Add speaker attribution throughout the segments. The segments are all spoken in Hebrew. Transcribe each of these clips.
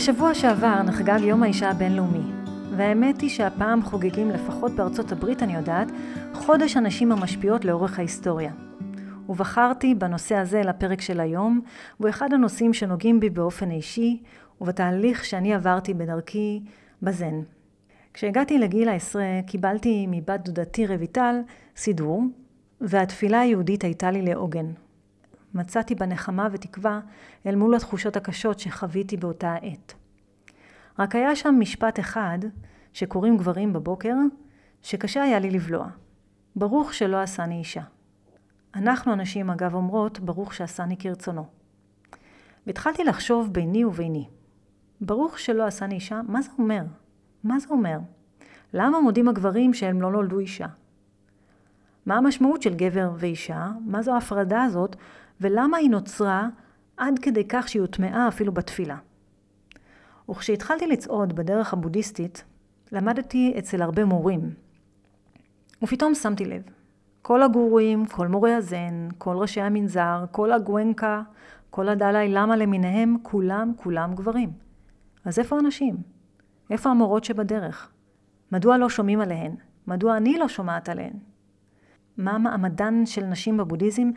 Speaker 1: בשבוע שעבר נחגג יום האישה הבינלאומי, והאמת היא שהפעם חוגגים, לפחות בארצות הברית אני יודעת, חודש הנשים המשפיעות לאורך ההיסטוריה. ובחרתי בנושא הזה לפרק של היום, והוא אחד הנושאים שנוגעים בי באופן אישי, ובתהליך שאני עברתי בדרכי בזן. כשהגעתי לגיל העשרה קיבלתי מבת דודתי רויטל סידור, והתפילה היהודית הייתה לי לעוגן. מצאתי בה נחמה ותקווה אל מול התחושות הקשות שחוויתי באותה העת. רק היה שם משפט אחד שקוראים גברים בבוקר, שקשה היה לי לבלוע. ברוך שלא עשני אישה. אנחנו הנשים אגב אומרות, ברוך שעשני כרצונו. והתחלתי לחשוב ביני וביני. ברוך שלא עשני אישה, מה זה אומר? מה זה אומר? למה מודים הגברים שהם לא נולדו אישה? מה המשמעות של גבר ואישה? מה זו ההפרדה הזאת? ולמה היא נוצרה עד כדי כך שהיא הוטמעה אפילו בתפילה? וכשהתחלתי לצעוד בדרך הבודהיסטית, למדתי אצל הרבה מורים. ופתאום שמתי לב, כל הגורואים, כל מורי הזן, כל ראשי המנזר, כל הגוונקה, כל הדלאי למה למיניהם, כולם כולם גברים. אז איפה הנשים? איפה המורות שבדרך? מדוע לא שומעים עליהן? מדוע אני לא שומעת עליהן? מה מעמדן של נשים בבודהיזם?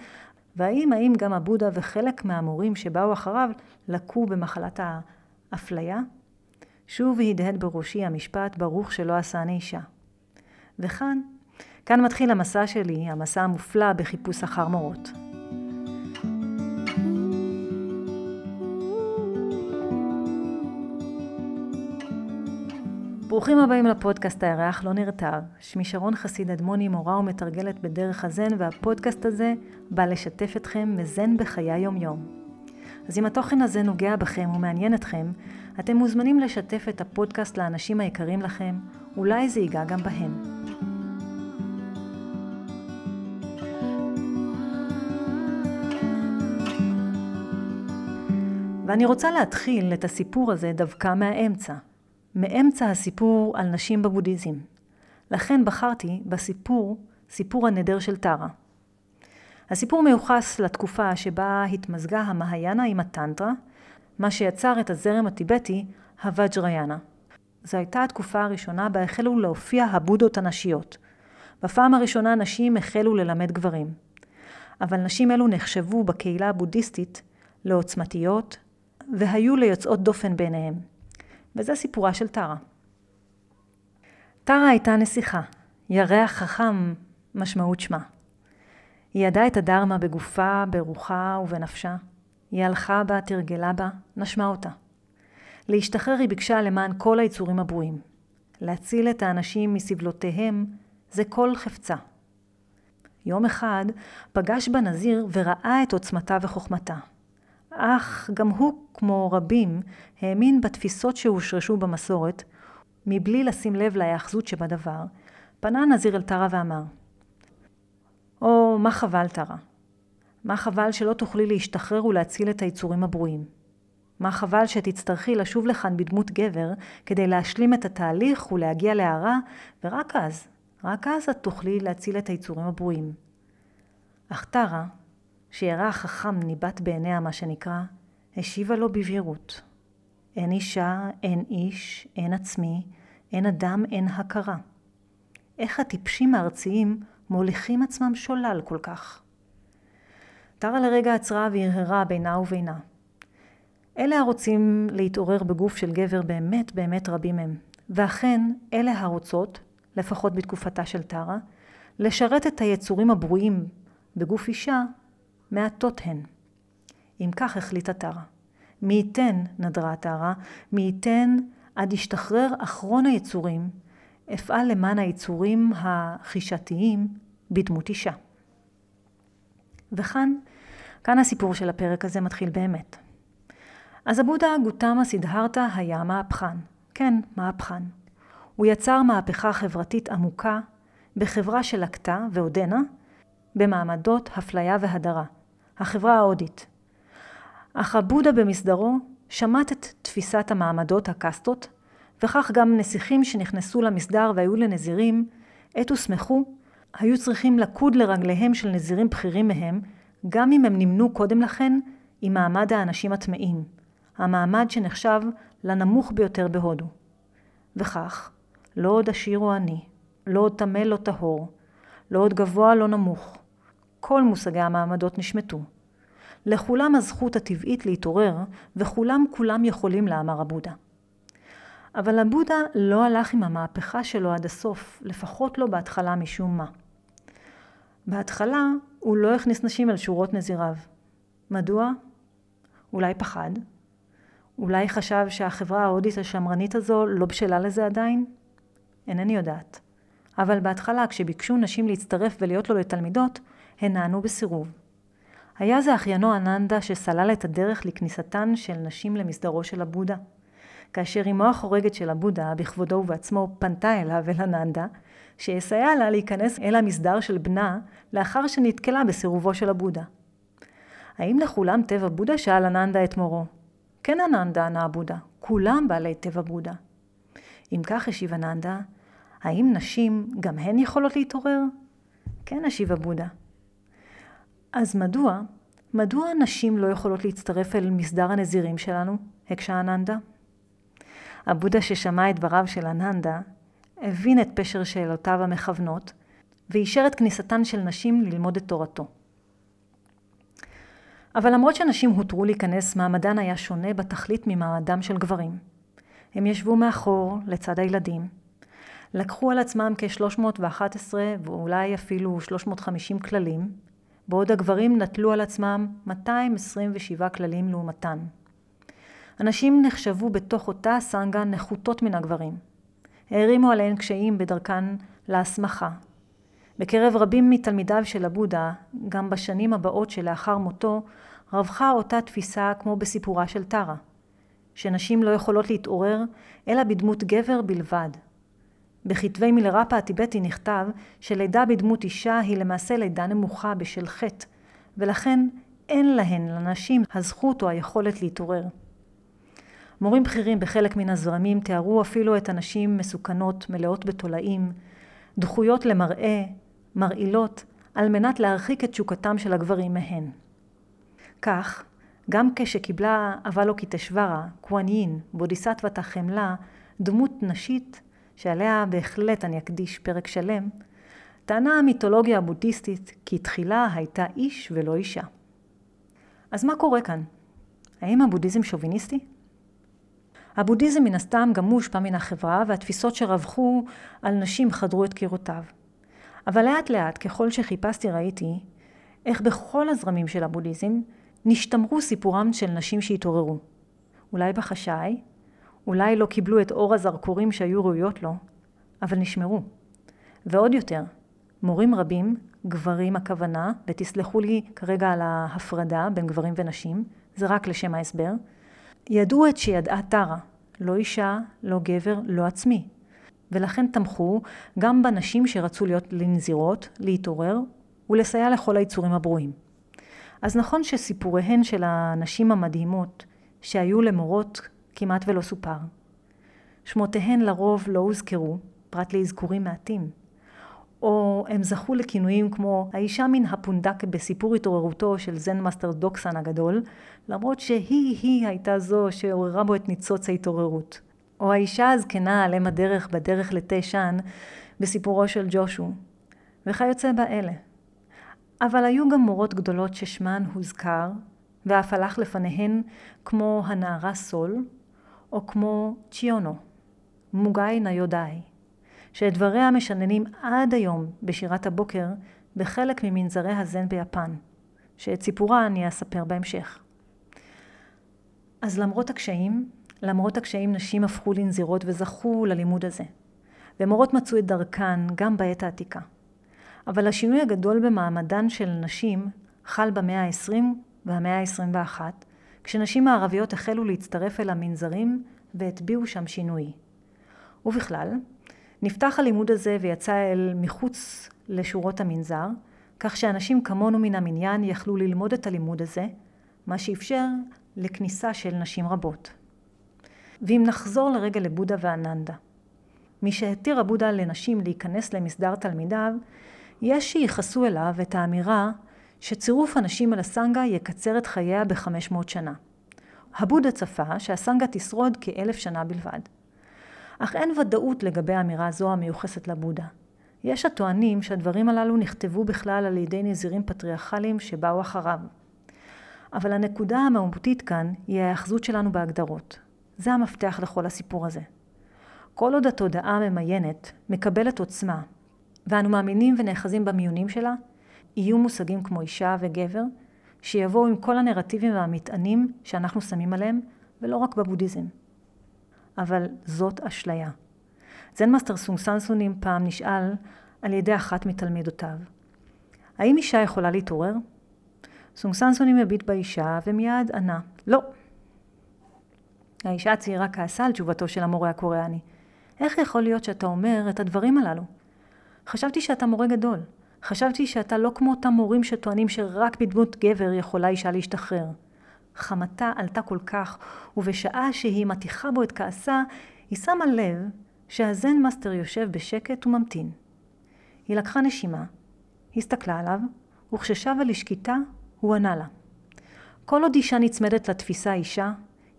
Speaker 1: והאם האם גם הבודה וחלק מהמורים שבאו אחריו לקו במחלת האפליה? שוב הדהד בראשי המשפט ברוך שלא עשני אישה. וכאן, כאן מתחיל המסע שלי, המסע המופלא בחיפוש אחר מורות. ברוכים הבאים לפודקאסט הירח לא נרתע. שמי שרון חסיד אדמוני, מורה ומתרגלת בדרך הזן, והפודקאסט הזה בא לשתף אתכם מזן בחיי היום-יום. אז אם התוכן הזה נוגע בכם ומעניין אתכם, אתם מוזמנים לשתף את הפודקאסט לאנשים היקרים לכם, אולי זה ייגע גם בהם. ואני רוצה להתחיל את הסיפור הזה דווקא מהאמצע, מאמצע הסיפור על נשים בבודהיזם. לכן בחרתי בסיפור, סיפור הנדר של טרה. הסיפור מיוחס לתקופה שבה התמזגה המהיאנה עם הטנטרה, מה שיצר את הזרם הטיבטי, הווג'ריאנה. זו הייתה התקופה הראשונה בה החלו להופיע הבודות הנשיות. בפעם הראשונה נשים החלו ללמד גברים. אבל נשים אלו נחשבו בקהילה הבודהיסטית לעוצמתיות והיו ליוצאות דופן בעיניהם. וזה סיפורה של טרה. טרה הייתה נסיכה, ירח חכם משמעות שמה. היא ידעה את הדרמה בגופה, ברוחה ובנפשה. היא הלכה בה, תרגלה בה, נשמה אותה. להשתחרר היא ביקשה למען כל היצורים הברואים. להציל את האנשים מסבלותיהם זה כל חפצה. יום אחד פגש בה נזיר וראה את עוצמתה וחוכמתה. אך גם הוא, כמו רבים, האמין בתפיסות שהושרשו במסורת, מבלי לשים לב להיאחזות שבדבר, פנה נזיר אל טרה ואמר, או, מה חבל טרה? מה חבל שלא תוכלי להשתחרר ולהציל את היצורים הברואים? מה חבל שתצטרכי לשוב לכאן בדמות גבר כדי להשלים את התהליך ולהגיע להערה, ורק אז, רק אז את תוכלי להציל את היצורים הברואים. אך טרה, שירא החכם ניבט בעיניה מה שנקרא, השיבה לו בבהירות. אין אישה, אין איש, אין עצמי, אין אדם, אין הכרה. איך הטיפשים הארציים מוליכים עצמם שולל כל כך? טרה לרגע עצרה והרהרה בינה ובינה. אלה הרוצים להתעורר בגוף של גבר באמת באמת רבים הם. ואכן, אלה הרוצות, לפחות בתקופתה של טרה, לשרת את היצורים הברואים בגוף אישה מעטות הן. אם כך החליטה טרה. מי ייתן, נדרה טרה, מי ייתן עד ישתחרר אחרון היצורים, אפעל למען היצורים החישתיים בדמות אישה. וכאן, כאן הסיפור של הפרק הזה מתחיל באמת. אז הבודה גותמה סידהרתה היה מהפכן. כן, מהפכן. הוא יצר מהפכה חברתית עמוקה בחברה שלקתה ועודנה במעמדות אפליה והדרה, החברה ההודית. אך הבודה במסדרו שמט את תפיסת המעמדות הקסטות, וכך גם נסיכים שנכנסו למסדר והיו לנזירים, עת הוסמכו, היו צריכים לקוד לרגליהם של נזירים בכירים מהם, גם אם הם נמנו קודם לכן עם מעמד האנשים הטמאים, המעמד שנחשב לנמוך ביותר בהודו. וכך, לא עוד עשיר או עני, לא עוד טמא לא טהור, לא עוד גבוה לא נמוך. כל מושגי המעמדות נשמטו. לכולם הזכות הטבעית להתעורר, וכולם כולם יכולים לה, אמר הבודה. אבל הבודה לא הלך עם המהפכה שלו עד הסוף, לפחות לא בהתחלה משום מה. בהתחלה הוא לא הכניס נשים על שורות נזיריו. מדוע? אולי פחד? אולי חשב שהחברה ההודית השמרנית הזו לא בשלה לזה עדיין? אינני יודעת. אבל בהתחלה כשביקשו נשים להצטרף ולהיות לו לתלמידות, הן נענו בסירוב. היה זה אחיינו אננדה שסלל את הדרך לכניסתן של נשים למסדרו של הבודה. כאשר אמו החורגת של הבודה, בכבודו ובעצמו, פנתה אליו, אל אננדה, שיסייע לה להיכנס אל המסדר של בנה, לאחר שנתקלה בסירובו של הבודה. האם לכולם טבע בודה? שאל אננדה את מורו. כן אננדה, ענה הבודה, כולם בעלי טבע בודה. אם כך השיב אננדה, האם נשים גם הן יכולות להתעורר? כן, השיב הבודה. אז מדוע, מדוע נשים לא יכולות להצטרף אל מסדר הנזירים שלנו? הקשה אננדה. הבודה ששמע את דבריו של אננדה, הבין את פשר שאלותיו המכוונות, ואישר את כניסתן של נשים ללמוד את תורתו. אבל למרות שנשים הותרו להיכנס, מעמדן היה שונה בתכלית ממעמדם של גברים. הם ישבו מאחור, לצד הילדים. לקחו על עצמם כ-311 ואולי אפילו 350 כללים, בעוד הגברים נטלו על עצמם 227 כללים לעומתן. הנשים נחשבו בתוך אותה סנגה נחותות מן הגברים. הערימו עליהן קשיים בדרכן להסמכה. בקרב רבים מתלמידיו של הבודה, גם בשנים הבאות שלאחר מותו, רווחה אותה תפיסה כמו בסיפורה של טרה, שנשים לא יכולות להתעורר אלא בדמות גבר בלבד. בכתבי מלרפה הטיבטי נכתב שלידה בדמות אישה היא למעשה לידה נמוכה בשל חטא, ולכן אין להן, לנשים, הזכות או היכולת להתעורר. מורים בכירים בחלק מן הזרמים תיארו אפילו את הנשים מסוכנות, מלאות בתולעים, דחויות למראה, מרעילות, על מנת להרחיק את תשוקתם של הגברים מהן. כך, גם כשקיבלה אבלוקיטשוורה, קוואנין, בודיסטוות החמלה, דמות נשית, שעליה בהחלט אני אקדיש פרק שלם, טענה המיתולוגיה הבודהיסטית כי תחילה הייתה איש ולא אישה. אז מה קורה כאן? האם הבודהיזם שוביניסטי? הבודהיזם מן הסתם גם הוא הושפע מן החברה והתפיסות שרווחו על נשים חדרו את קירותיו. אבל לאט לאט ככל שחיפשתי ראיתי איך בכל הזרמים של הבודהיזם נשתמרו סיפורם של נשים שהתעוררו. אולי בחשאי, אולי לא קיבלו את אור הזרקורים שהיו ראויות לו, אבל נשמרו. ועוד יותר, מורים רבים, גברים הכוונה, ותסלחו לי כרגע על ההפרדה בין גברים ונשים, זה רק לשם ההסבר, ידעו את שידעה טרה, לא אישה, לא גבר, לא עצמי. ולכן תמכו גם בנשים שרצו להיות לנזירות, להתעורר ולסייע לכל היצורים הברואים. אז נכון שסיפוריהן של הנשים המדהימות שהיו למורות כמעט ולא סופר. שמותיהן לרוב לא הוזכרו, פרט לאזכורים מעטים. או הם זכו לכינויים כמו האישה מן הפונדק בסיפור התעוררותו של זן מאסטר דוקסן הגדול, למרות שהיא-היא הייתה זו שעוררה בו את ניצוץ ההתעוררות. או האישה הזקנה על אם הדרך בדרך לתה שאן בסיפורו של ג'ושו, וכיוצא באלה. אבל היו גם מורות גדולות ששמן הוזכר, ואף הלך לפניהן כמו הנערה סול, או כמו צ'יונו, מוגאי ניודאי, שאת דבריה משננים עד היום בשירת הבוקר בחלק ממנזרי הזן ביפן, שאת סיפורה אני אספר בהמשך. אז למרות הקשיים, למרות הקשיים נשים הפכו לנזירות וזכו ללימוד הזה, ומורות מצאו את דרכן גם בעת העתיקה. אבל השינוי הגדול במעמדן של נשים חל במאה ה-20 והמאה ה-21, כשנשים הערביות החלו להצטרף אל המנזרים והטביעו שם שינוי. ובכלל, נפתח הלימוד הזה ויצא אל מחוץ לשורות המנזר, כך שאנשים כמונו מן המניין יכלו ללמוד את הלימוד הזה, מה שאפשר לכניסה של נשים רבות. ואם נחזור לרגע לבודה ואננדה. מי שהתיר הבודה לנשים להיכנס למסדר תלמידיו, יש שייחסו אליו את האמירה שצירוף הנשים אל הסנגה יקצר את חייה ב-500 שנה. הבודה צפה שהסנגה תשרוד כאלף שנה בלבד. אך אין ודאות לגבי אמירה זו המיוחסת לבודה. יש הטוענים שהדברים הללו נכתבו בכלל על ידי נזירים פטריארכליים שבאו אחריו. אבל הנקודה המהותית כאן היא ההאחזות שלנו בהגדרות. זה המפתח לכל הסיפור הזה. כל עוד התודעה ממיינת, מקבלת עוצמה, ואנו מאמינים ונאחזים במיונים שלה, יהיו מושגים כמו אישה וגבר, שיבואו עם כל הנרטיבים והמטענים שאנחנו שמים עליהם, ולא רק בבודהיזם. אבל זאת אשליה. זן מאסטר סונג סאן סונים פעם נשאל על ידי אחת מתלמידותיו, האם אישה יכולה להתעורר? סונג סאן סונים הביט באישה ומיד ענה, לא. האישה הצעירה כעסה על תשובתו של המורה הקוריאני. איך יכול להיות שאתה אומר את הדברים הללו? חשבתי שאתה מורה גדול. חשבתי שאתה לא כמו אותם מורים שטוענים שרק בדמות גבר יכולה אישה להשתחרר. חמתה עלתה כל כך, ובשעה שהיא מטיחה בו את כעסה, היא שמה לב שהזן מאסטר יושב בשקט וממתין. היא לקחה נשימה, הסתכלה עליו, וכששבה לשקיטה, הוא ענה לה. כל עוד אישה נצמדת לתפיסה אישה,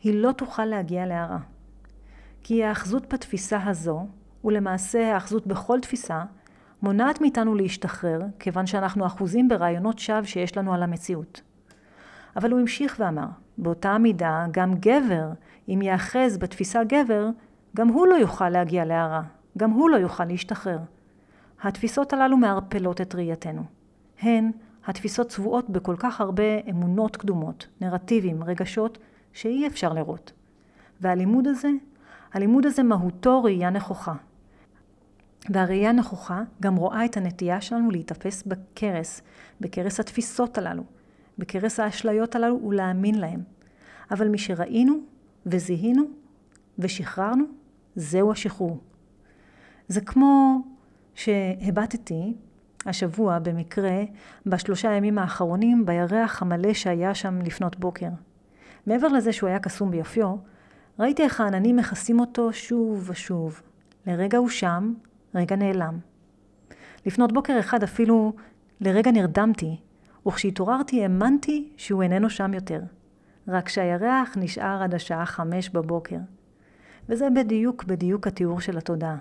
Speaker 1: היא לא תוכל להגיע להערה. כי האחזות בתפיסה הזו, ולמעשה האחזות בכל תפיסה, מונעת מאיתנו להשתחרר, כיוון שאנחנו אחוזים ברעיונות שווא שיש לנו על המציאות. אבל הוא המשיך ואמר, באותה מידה, גם גבר, אם יאחז בתפיסה גבר, גם הוא לא יוכל להגיע להערה, גם הוא לא יוכל להשתחרר. התפיסות הללו מערפלות את ראייתנו. הן, התפיסות צבועות בכל כך הרבה אמונות קדומות, נרטיבים, רגשות, שאי אפשר לראות. והלימוד הזה, הלימוד הזה מהותו ראייה נכוחה. והראייה הנכוחה גם רואה את הנטייה שלנו להיתפס בכרס, בכרס התפיסות הללו, בכרס האשליות הללו ולהאמין להם. אבל משראינו וזיהינו ושחררנו, זהו השחרור. זה כמו שהבטתי השבוע במקרה בשלושה הימים האחרונים בירח המלא שהיה שם לפנות בוקר. מעבר לזה שהוא היה קסום ביופיו, ראיתי איך העננים מכסים אותו שוב ושוב. לרגע הוא שם, רגע נעלם. לפנות בוקר אחד אפילו לרגע נרדמתי, וכשהתעוררתי האמנתי שהוא איננו שם יותר. רק שהירח נשאר עד השעה חמש בבוקר. וזה בדיוק בדיוק התיאור של התודעה.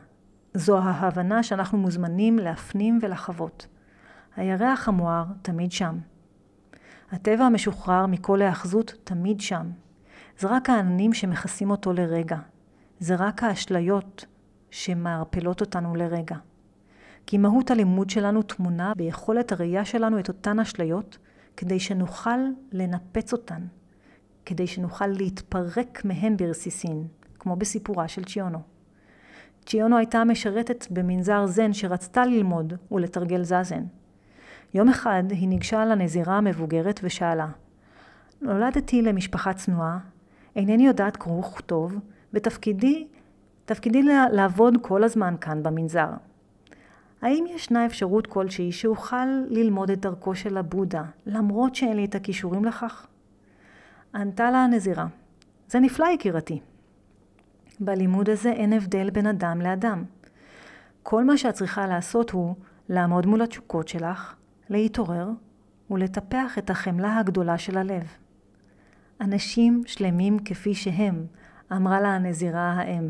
Speaker 1: זו ההבנה שאנחנו מוזמנים להפנים ולחוות. הירח המואר תמיד שם. הטבע המשוחרר מכל ההאחזות תמיד שם. זה רק העננים שמכסים אותו לרגע. זה רק האשליות שמערפלות אותנו לרגע. כי מהות הלימוד שלנו טמונה ביכולת הראייה שלנו את אותן אשליות, כדי שנוכל לנפץ אותן, כדי שנוכל להתפרק מהן ברסיסין, כמו בסיפורה של צ'יונו. צ'יונו הייתה משרתת במנזר זן שרצתה ללמוד ולתרגל זזן. יום אחד היא ניגשה לנזירה המבוגרת ושאלה, נולדתי למשפחה צנועה, אינני יודעת קרוא וכתוב, ותפקידי תפקידי לעבוד כל הזמן כאן במנזר. האם ישנה אפשרות כלשהי שאוכל ללמוד את דרכו של הבודה, למרות שאין לי את הכישורים לכך? ענתה לה הנזירה, זה נפלא יקירתי. בלימוד הזה אין הבדל בין אדם לאדם. כל מה שאת צריכה לעשות הוא לעמוד מול התשוקות שלך, להתעורר ולטפח את החמלה הגדולה של הלב. אנשים שלמים כפי שהם, אמרה לה הנזירה האם.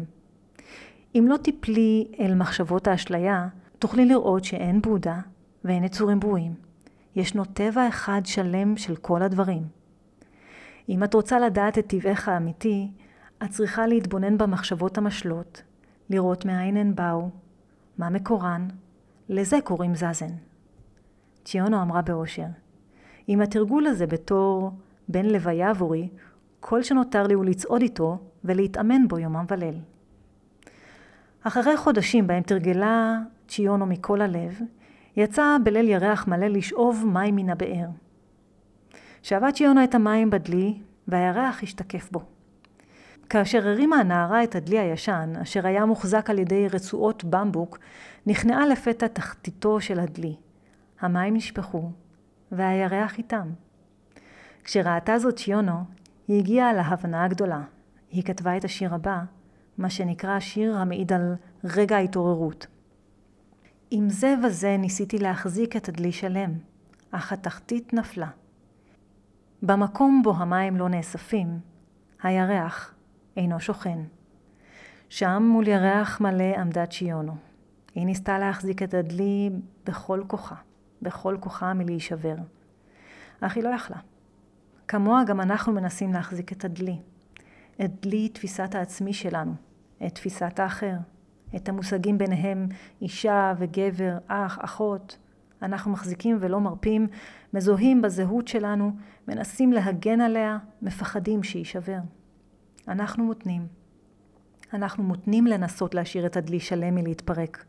Speaker 1: אם לא תיפלי אל מחשבות האשליה, תוכלי לראות שאין בודה ואין יצורים ברואים. ישנו טבע אחד שלם של כל הדברים. אם את רוצה לדעת את טבעך האמיתי, את צריכה להתבונן במחשבות המשלות, לראות מאין הן באו, מה מקורן, לזה קוראים זזן. ציונו אמרה באושר, אם התרגול הזה בתור בן לוויה עבורי, כל שנותר לי הוא לצעוד איתו ולהתאמן בו יומם וליל. אחרי חודשים בהם תרגלה צ'יונו מכל הלב, יצא בליל ירח מלא לשאוב מים מן הבאר. שאבה צ'יונו את המים בדלי, והירח השתקף בו. כאשר הרימה הנערה את הדלי הישן, אשר היה מוחזק על ידי רצועות במבוק, נכנעה לפתע תחתיתו של הדלי. המים נשפכו, והירח איתם. כשראתה זאת צ'יונו, היא הגיעה להבנה הגדולה. היא כתבה את השיר הבא, מה שנקרא שיר המעיד על רגע ההתעוררות. עם זה וזה ניסיתי להחזיק את הדלי שלם, אך התחתית נפלה. במקום בו המים לא נאספים, הירח אינו שוכן. שם מול ירח מלא עמדה צ'יונו. היא ניסתה להחזיק את הדלי בכל כוחה, בכל כוחה מלהישבר. אך היא לא יכלה. כמוה גם אנחנו מנסים להחזיק את הדלי. את דלי תפיסת העצמי שלנו, את תפיסת האחר, את המושגים ביניהם אישה וגבר, אח, אחות. אנחנו מחזיקים ולא מרפים, מזוהים בזהות שלנו, מנסים להגן עליה, מפחדים שיישבר. אנחנו מותנים. אנחנו מותנים לנסות להשאיר את הדלי שלם מלהתפרק.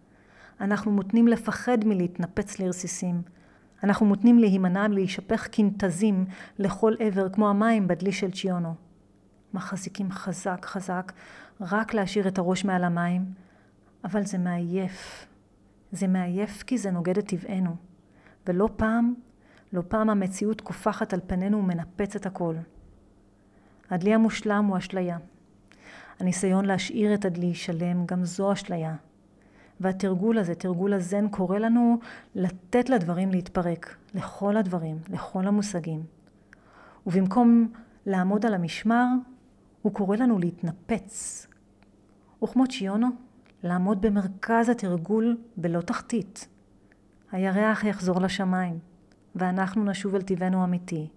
Speaker 1: אנחנו מותנים לפחד מלהתנפץ לרסיסים. אנחנו מותנים להימנע מלהישפך קינטזים לכל עבר, כמו המים בדלי של צ'יונו. מחזיקים חזק חזק, רק להשאיר את הראש מעל המים, אבל זה מעייף. זה מעייף כי זה נוגד את טבענו. ולא פעם, לא פעם המציאות קופחת על פנינו ומנפץ את הכל. הדלי המושלם הוא אשליה. הניסיון להשאיר את הדלי שלם, גם זו אשליה. והתרגול הזה, תרגול הזן, קורא לנו לתת לדברים להתפרק, לכל הדברים, לכל המושגים. ובמקום לעמוד על המשמר, הוא קורא לנו להתנפץ. וכמו צ'יונו, לעמוד במרכז התרגול בלא תחתית. הירח יחזור לשמיים, ואנחנו נשוב אל טבענו האמיתי,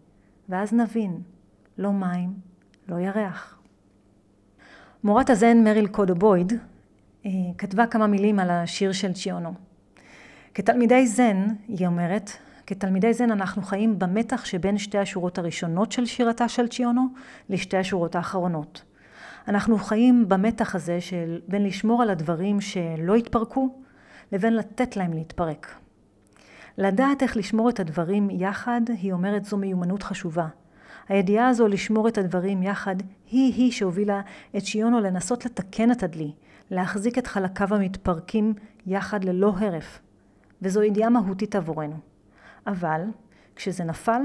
Speaker 1: ואז נבין, לא מים, לא ירח. מורת הזן מריל קודו בויד אה, כתבה כמה מילים על השיר של צ'יונו. כתלמידי זן, היא אומרת, כתלמידי זן אנחנו חיים במתח שבין שתי השורות הראשונות של שירתה של צ'יונו לשתי השורות האחרונות. אנחנו חיים במתח הזה של בין לשמור על הדברים שלא יתפרקו לבין לתת להם להתפרק. לדעת איך לשמור את הדברים יחד, היא אומרת זו מיומנות חשובה. הידיעה הזו לשמור את הדברים יחד, היא-היא שהובילה את שיונו לנסות לתקן את הדלי, להחזיק את חלקיו המתפרקים יחד ללא הרף. וזו ידיעה מהותית עבורנו. אבל, כשזה נפל,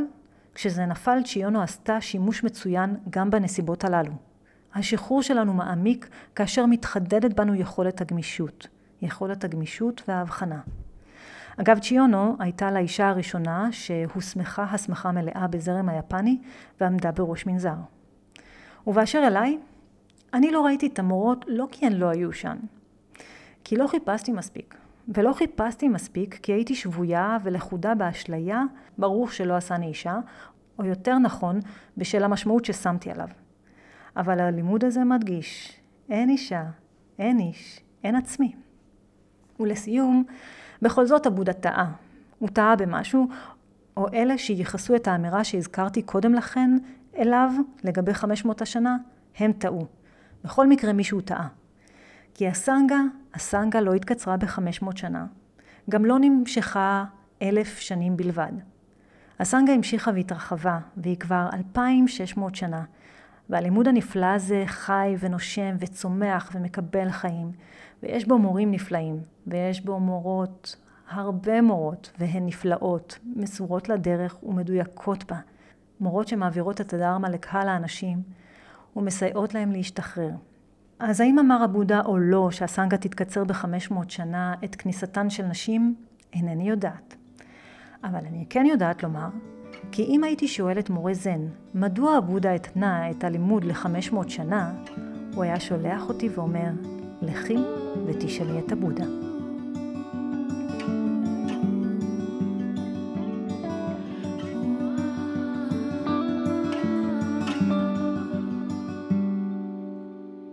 Speaker 1: כשזה נפל, צ'יונו עשתה שימוש מצוין גם בנסיבות הללו. השחרור שלנו מעמיק כאשר מתחדדת בנו יכולת הגמישות, יכולת הגמישות וההבחנה. אגב, צ'יונו הייתה לאישה הראשונה שהוסמכה הסמכה מלאה בזרם היפני ועמדה בראש מנזר. ובאשר אליי, אני לא ראיתי את המורות לא כי הן לא היו שם, כי לא חיפשתי מספיק. ולא חיפשתי מספיק כי הייתי שבויה ולכודה באשליה, ברור שלא עשני אישה, או יותר נכון, בשל המשמעות ששמתי עליו. אבל הלימוד הזה מדגיש, אין אישה, אין איש, אין עצמי. ולסיום, בכל זאת הבודה טעה. הוא טעה במשהו, או אלה שייחסו את האמירה שהזכרתי קודם לכן אליו, לגבי 500 השנה, הם טעו. בכל מקרה מישהו טעה. כי הסנגה, הסנגה לא התקצרה ב-500 שנה. גם לא נמשכה אלף שנים בלבד. הסנגה המשיכה והתרחבה, והיא כבר 2,600 שנה. והלימוד הנפלא הזה חי ונושם וצומח ומקבל חיים. ויש בו מורים נפלאים, ויש בו מורות, הרבה מורות, והן נפלאות, מסורות לדרך ומדויקות בה. מורות שמעבירות את הדרמה לקהל האנשים ומסייעות להם להשתחרר. אז האם אמר הבודה או לא שהסנגה תתקצר בחמש מאות שנה את כניסתן של נשים? אינני יודעת. אבל אני כן יודעת לומר, כי אם הייתי שואלת מורה זן, מדוע הבודה התנה את הלימוד לחמש מאות שנה, הוא היה שולח אותי ואומר, לכי ותשאלי את הבודה.